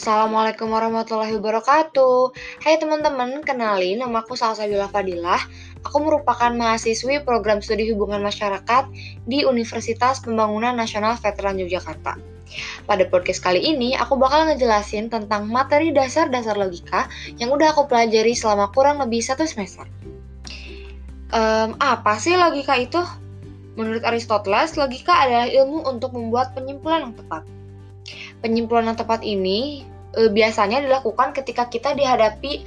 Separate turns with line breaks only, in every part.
Assalamualaikum warahmatullahi wabarakatuh. Hai teman-teman, kenalin nama aku Salsabila Fadilah. Aku merupakan mahasiswi program studi hubungan masyarakat di Universitas Pembangunan Nasional Veteran Yogyakarta. Pada podcast kali ini, aku bakal ngejelasin tentang materi dasar-dasar logika yang udah aku pelajari selama kurang lebih satu semester. Um, apa sih logika itu? Menurut Aristoteles, logika adalah ilmu untuk membuat penyimpulan yang tepat. Penyimpulan yang tepat ini e, biasanya dilakukan ketika kita dihadapi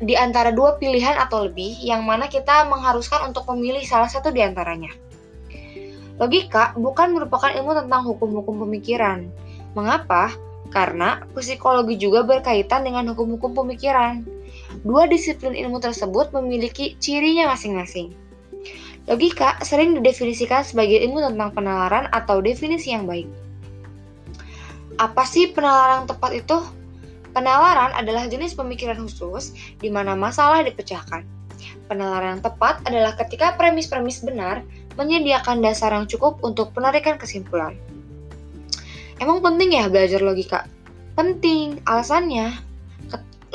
di antara dua pilihan atau lebih, yang mana kita mengharuskan untuk memilih salah satu di antaranya. Logika bukan merupakan ilmu tentang hukum-hukum pemikiran. Mengapa? Karena psikologi juga berkaitan dengan hukum-hukum pemikiran. Dua disiplin ilmu tersebut memiliki cirinya masing-masing. Logika sering didefinisikan sebagai ilmu tentang penalaran atau definisi yang baik. Apa sih penalaran tepat itu? Penalaran adalah jenis pemikiran khusus di mana masalah dipecahkan. Penalaran yang tepat adalah ketika premis-premis benar menyediakan dasar yang cukup untuk penarikan kesimpulan. Emang penting ya belajar logika? Penting, alasannya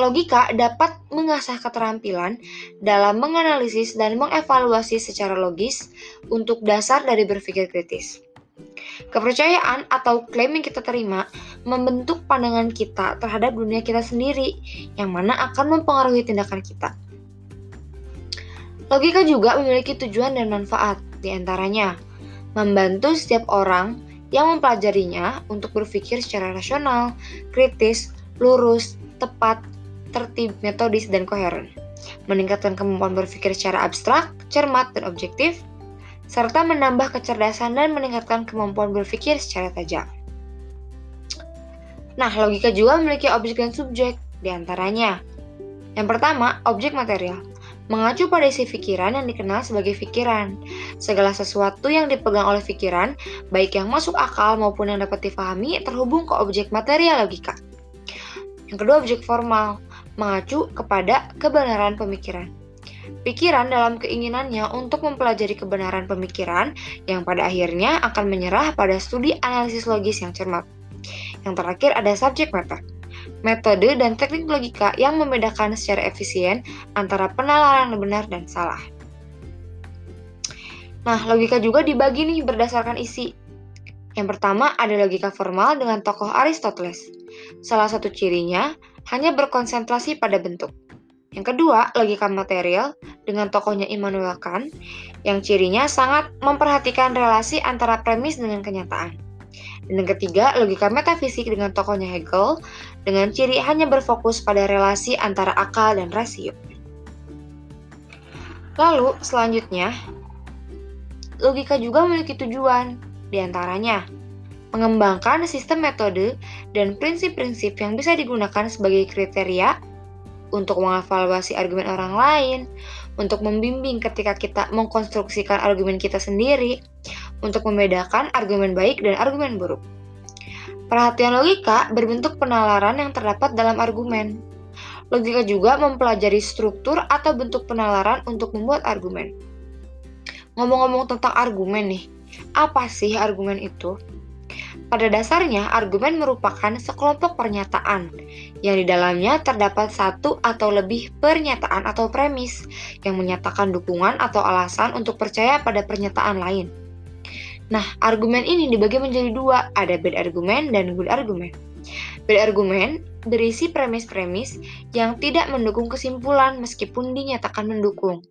logika dapat mengasah keterampilan dalam menganalisis dan mengevaluasi secara logis untuk dasar dari berpikir kritis. Kepercayaan atau klaim yang kita terima membentuk pandangan kita terhadap dunia kita sendiri, yang mana akan mempengaruhi tindakan kita. Logika juga memiliki tujuan dan manfaat, di antaranya membantu setiap orang yang mempelajarinya untuk berpikir secara rasional, kritis, lurus, tepat, tertib, metodis, dan koheren, meningkatkan kemampuan berpikir secara abstrak, cermat, dan objektif, serta menambah kecerdasan dan meningkatkan kemampuan berpikir secara tajam. Nah, logika juga memiliki objek dan subjek, di antaranya. Yang pertama, objek material. Mengacu pada isi pikiran yang dikenal sebagai pikiran. Segala sesuatu yang dipegang oleh pikiran, baik yang masuk akal maupun yang dapat difahami, terhubung ke objek material logika. Yang kedua, objek formal. Mengacu kepada kebenaran pemikiran pikiran dalam keinginannya untuk mempelajari kebenaran pemikiran yang pada akhirnya akan menyerah pada studi analisis logis yang cermat. Yang terakhir ada subjek matter. Metode dan teknik logika yang membedakan secara efisien antara penalaran benar dan salah. Nah, logika juga dibagi nih berdasarkan isi. Yang pertama ada logika formal dengan tokoh Aristoteles. Salah satu cirinya hanya berkonsentrasi pada bentuk. Yang kedua, logika material dengan tokohnya Immanuel Kant yang cirinya sangat memperhatikan relasi antara premis dengan kenyataan. Dan yang ketiga, logika metafisik dengan tokohnya Hegel dengan ciri hanya berfokus pada relasi antara akal dan rasio. Lalu, selanjutnya, logika juga memiliki tujuan, di antaranya mengembangkan sistem metode dan prinsip-prinsip yang bisa digunakan sebagai kriteria untuk mengevaluasi argumen orang lain, untuk membimbing ketika kita mengkonstruksikan argumen kita sendiri, untuk membedakan argumen baik dan argumen buruk. Perhatian logika berbentuk penalaran yang terdapat dalam argumen. Logika juga mempelajari struktur atau bentuk penalaran untuk membuat argumen. Ngomong-ngomong tentang argumen nih, apa sih argumen itu? Pada dasarnya, argumen merupakan sekelompok pernyataan yang di dalamnya terdapat satu atau lebih pernyataan atau premis yang menyatakan dukungan atau alasan untuk percaya pada pernyataan lain. Nah, argumen ini dibagi menjadi dua, ada bad argument dan good argument. Bad argument berisi premis-premis yang tidak mendukung kesimpulan meskipun dinyatakan mendukung.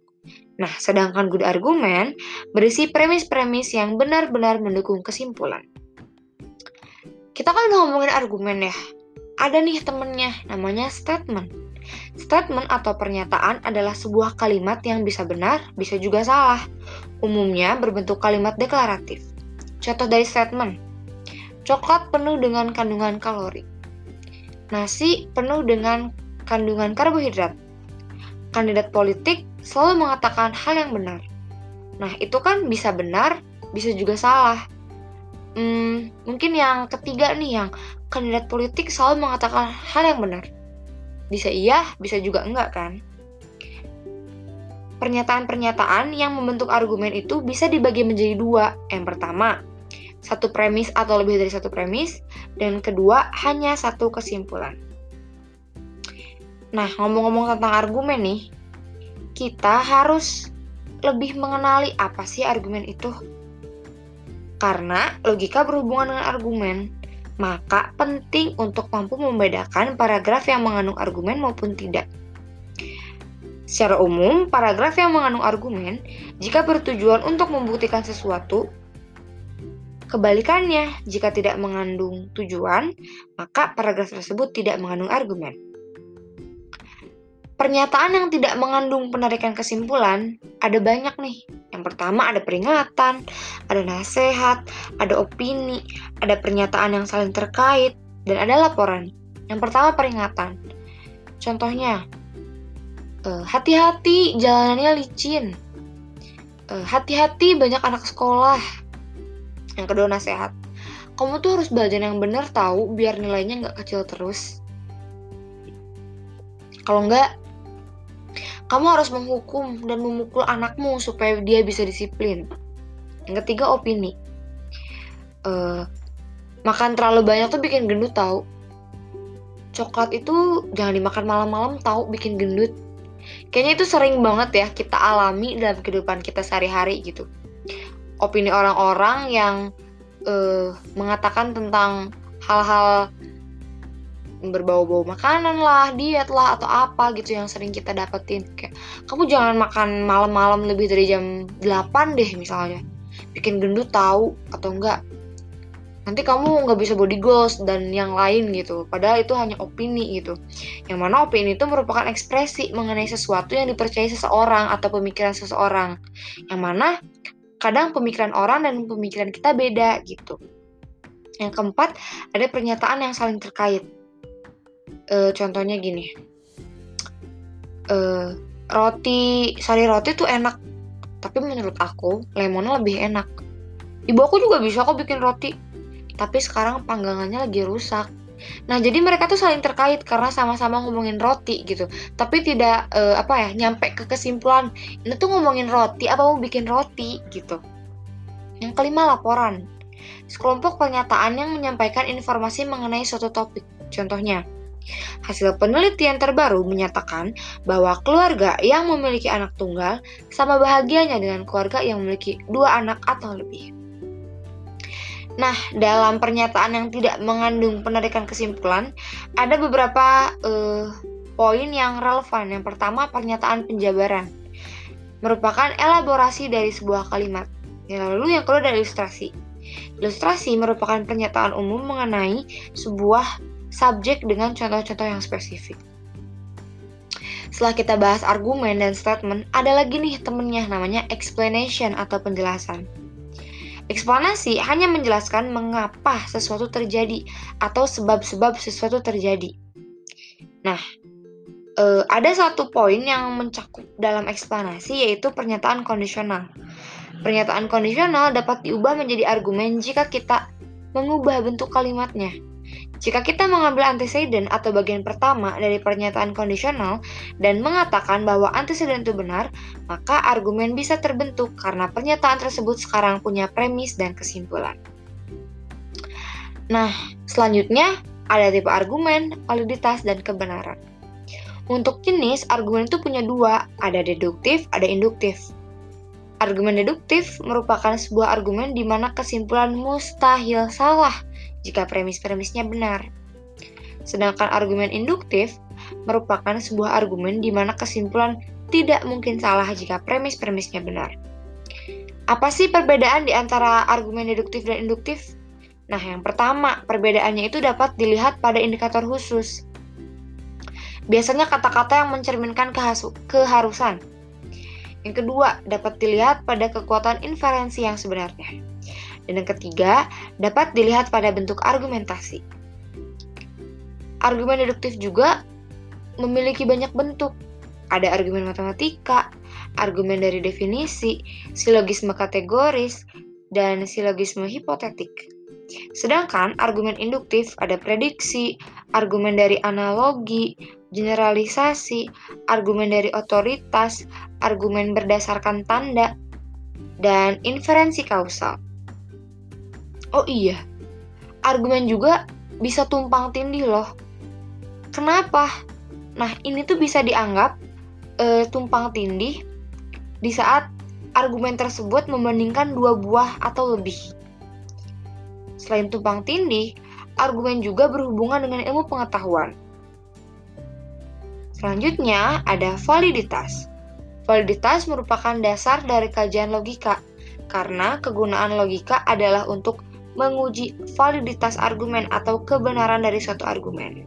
Nah, sedangkan good argument berisi premis-premis yang benar-benar mendukung kesimpulan kita kan ngomongin argumen ya. Ada nih temennya, namanya statement. Statement atau pernyataan adalah sebuah kalimat yang bisa benar, bisa juga salah. Umumnya berbentuk kalimat deklaratif. Contoh dari statement. Coklat penuh dengan kandungan kalori. Nasi penuh dengan kandungan karbohidrat. Kandidat politik selalu mengatakan hal yang benar. Nah, itu kan bisa benar, bisa juga salah. Hmm, mungkin yang ketiga nih yang kandidat politik selalu mengatakan hal yang benar. Bisa iya, bisa juga enggak kan? Pernyataan-pernyataan yang membentuk argumen itu bisa dibagi menjadi dua. Yang pertama, satu premis atau lebih dari satu premis, dan kedua hanya satu kesimpulan. Nah, ngomong-ngomong tentang argumen nih, kita harus lebih mengenali apa sih argumen itu. Karena logika berhubungan dengan argumen, maka penting untuk mampu membedakan paragraf yang mengandung argumen maupun tidak. Secara umum, paragraf yang mengandung argumen jika bertujuan untuk membuktikan sesuatu Kebalikannya, jika tidak mengandung tujuan, maka paragraf tersebut tidak mengandung argumen. Pernyataan yang tidak mengandung penarikan kesimpulan ada banyak nih. Pertama ada peringatan, ada nasihat, ada opini, ada pernyataan yang saling terkait, dan ada laporan. Yang pertama peringatan. Contohnya, eh, hati-hati jalanannya licin. Eh, hati-hati banyak anak sekolah. Yang kedua nasihat. Kamu tuh harus belajar yang benar tahu biar nilainya nggak kecil terus. Kalau nggak, kamu harus menghukum dan memukul anakmu supaya dia bisa disiplin. Yang ketiga, opini. Uh, makan terlalu banyak tuh bikin gendut tau. Coklat itu jangan dimakan malam-malam tahu bikin gendut. Kayaknya itu sering banget ya kita alami dalam kehidupan kita sehari-hari gitu. Opini orang-orang yang uh, mengatakan tentang hal-hal berbau-bau makanan lah, diet lah atau apa gitu yang sering kita dapetin kayak kamu jangan makan malam-malam lebih dari jam 8 deh misalnya. Bikin gendut tahu atau enggak. Nanti kamu nggak bisa body goals dan yang lain gitu. Padahal itu hanya opini gitu. Yang mana opini itu merupakan ekspresi mengenai sesuatu yang dipercaya seseorang atau pemikiran seseorang. Yang mana kadang pemikiran orang dan pemikiran kita beda gitu. Yang keempat, ada pernyataan yang saling terkait uh, contohnya gini uh, roti sari roti tuh enak tapi menurut aku lemonnya lebih enak ibu aku juga bisa kok bikin roti tapi sekarang panggangannya lagi rusak Nah, jadi mereka tuh saling terkait karena sama-sama ngomongin roti gitu. Tapi tidak uh, apa ya, nyampe ke kesimpulan ini tuh ngomongin roti apa mau bikin roti gitu. Yang kelima laporan. Sekelompok pernyataan yang menyampaikan informasi mengenai suatu topik. Contohnya, Hasil penelitian terbaru menyatakan bahwa keluarga yang memiliki anak tunggal sama bahagianya dengan keluarga yang memiliki dua anak atau lebih. Nah, dalam pernyataan yang tidak mengandung penarikan kesimpulan, ada beberapa uh, poin yang relevan. Yang pertama, pernyataan penjabaran merupakan elaborasi dari sebuah kalimat. Lalu yang kedua adalah ilustrasi. Ilustrasi merupakan pernyataan umum mengenai sebuah subjek dengan contoh-contoh yang spesifik. Setelah kita bahas argumen dan statement, ada lagi nih temennya namanya explanation atau penjelasan. Eksplanasi hanya menjelaskan mengapa sesuatu terjadi atau sebab-sebab sesuatu terjadi. Nah, eh, ada satu poin yang mencakup dalam eksplanasi yaitu pernyataan kondisional. Pernyataan kondisional dapat diubah menjadi argumen jika kita mengubah bentuk kalimatnya. Jika kita mengambil antecedent atau bagian pertama dari pernyataan kondisional dan mengatakan bahwa antecedent itu benar, maka argumen bisa terbentuk karena pernyataan tersebut sekarang punya premis dan kesimpulan. Nah, selanjutnya ada tipe argumen, validitas, dan kebenaran. Untuk jenis, argumen itu punya dua, ada deduktif, ada induktif. Argumen deduktif merupakan sebuah argumen di mana kesimpulan mustahil salah jika premis-premisnya benar. Sedangkan argumen induktif merupakan sebuah argumen di mana kesimpulan tidak mungkin salah jika premis-premisnya benar. Apa sih perbedaan di antara argumen deduktif dan induktif? Nah, yang pertama, perbedaannya itu dapat dilihat pada indikator khusus. Biasanya kata-kata yang mencerminkan keharusan. Yang kedua, dapat dilihat pada kekuatan inferensi yang sebenarnya. Dan yang ketiga, dapat dilihat pada bentuk argumentasi. Argumen deduktif juga memiliki banyak bentuk. Ada argumen matematika, argumen dari definisi, silogisme kategoris, dan silogisme hipotetik. Sedangkan argumen induktif ada prediksi, argumen dari analogi, generalisasi, argumen dari otoritas, argumen berdasarkan tanda, dan inferensi kausal. Oh iya, argumen juga bisa tumpang tindih loh. Kenapa? Nah, ini tuh bisa dianggap e, tumpang tindih di saat argumen tersebut membandingkan dua buah atau lebih. Selain tumpang tindih, argumen juga berhubungan dengan ilmu pengetahuan. Selanjutnya ada validitas. Validitas merupakan dasar dari kajian logika, karena kegunaan logika adalah untuk menguji validitas argumen atau kebenaran dari suatu argumen.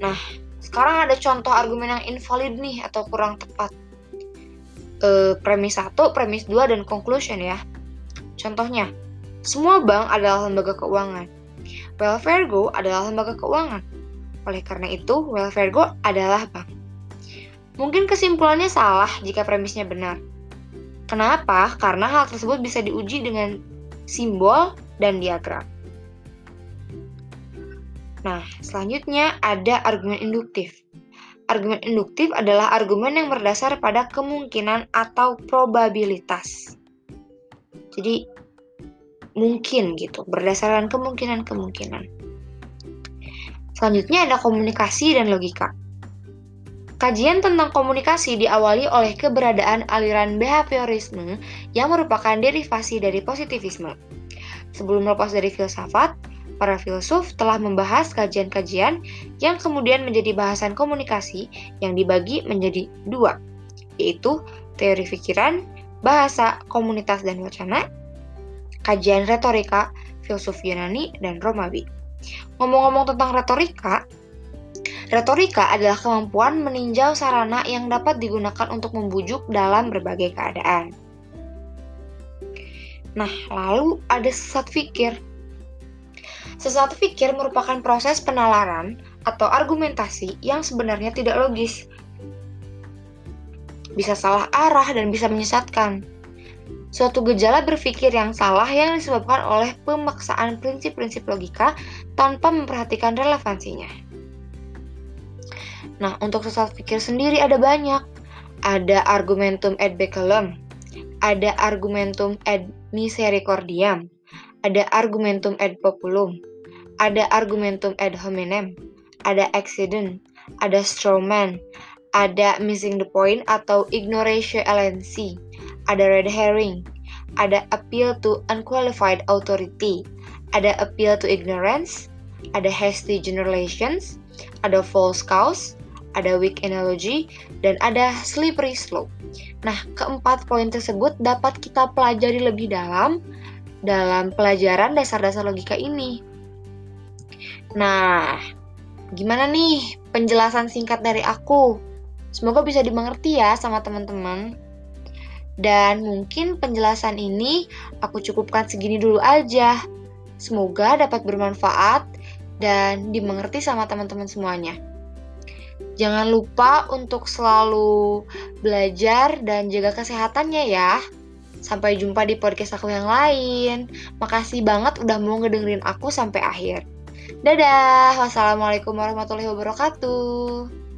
Nah, sekarang ada contoh argumen yang invalid nih atau kurang tepat. E, premis 1, premis 2, dan conclusion ya. Contohnya, semua bank adalah lembaga keuangan. Wells Fargo adalah lembaga keuangan. Oleh karena itu, Wells Fargo adalah bank. Mungkin kesimpulannya salah jika premisnya benar. Kenapa? Karena hal tersebut bisa diuji dengan simbol, dan diagram. Nah, selanjutnya ada argumen induktif. Argumen induktif adalah argumen yang berdasar pada kemungkinan atau probabilitas. Jadi, mungkin gitu, berdasarkan kemungkinan-kemungkinan. Selanjutnya ada komunikasi dan logika. Kajian tentang komunikasi diawali oleh keberadaan aliran behaviorisme yang merupakan derivasi dari positivisme. Sebelum lepas dari filsafat, para filsuf telah membahas kajian-kajian yang kemudian menjadi bahasan komunikasi yang dibagi menjadi dua, yaitu teori pikiran, bahasa, komunitas, dan wacana, kajian retorika, filsuf Yunani, dan Romawi. Ngomong-ngomong tentang retorika, Retorika adalah kemampuan meninjau sarana yang dapat digunakan untuk membujuk dalam berbagai keadaan. Nah, lalu ada sesat fikir. Sesat fikir merupakan proses penalaran atau argumentasi yang sebenarnya tidak logis. Bisa salah arah dan bisa menyesatkan. Suatu gejala berpikir yang salah yang disebabkan oleh pemaksaan prinsip-prinsip logika tanpa memperhatikan relevansinya. Nah, untuk sesat pikir sendiri ada banyak. Ada argumentum ad baculum, ada argumentum ad misericordiam, ada argumentum ad populum, ada argumentum ad hominem, ada accident, ada strawman, ada missing the point atau ignoratio elenchi, ada red herring, ada appeal to unqualified authority, ada appeal to ignorance, ada hasty generalizations, ada false cause, ada weak analogy, dan ada slippery slope. Nah, keempat poin tersebut dapat kita pelajari lebih dalam dalam pelajaran dasar-dasar logika ini. Nah, gimana nih penjelasan singkat dari aku? Semoga bisa dimengerti ya sama teman-teman. Dan mungkin penjelasan ini aku cukupkan segini dulu aja. Semoga dapat bermanfaat dan dimengerti sama teman-teman semuanya. Jangan lupa untuk selalu belajar dan jaga kesehatannya ya. Sampai jumpa di podcast aku yang lain. Makasih banget udah mau ngedengerin aku sampai akhir. Dadah, wassalamualaikum warahmatullahi wabarakatuh.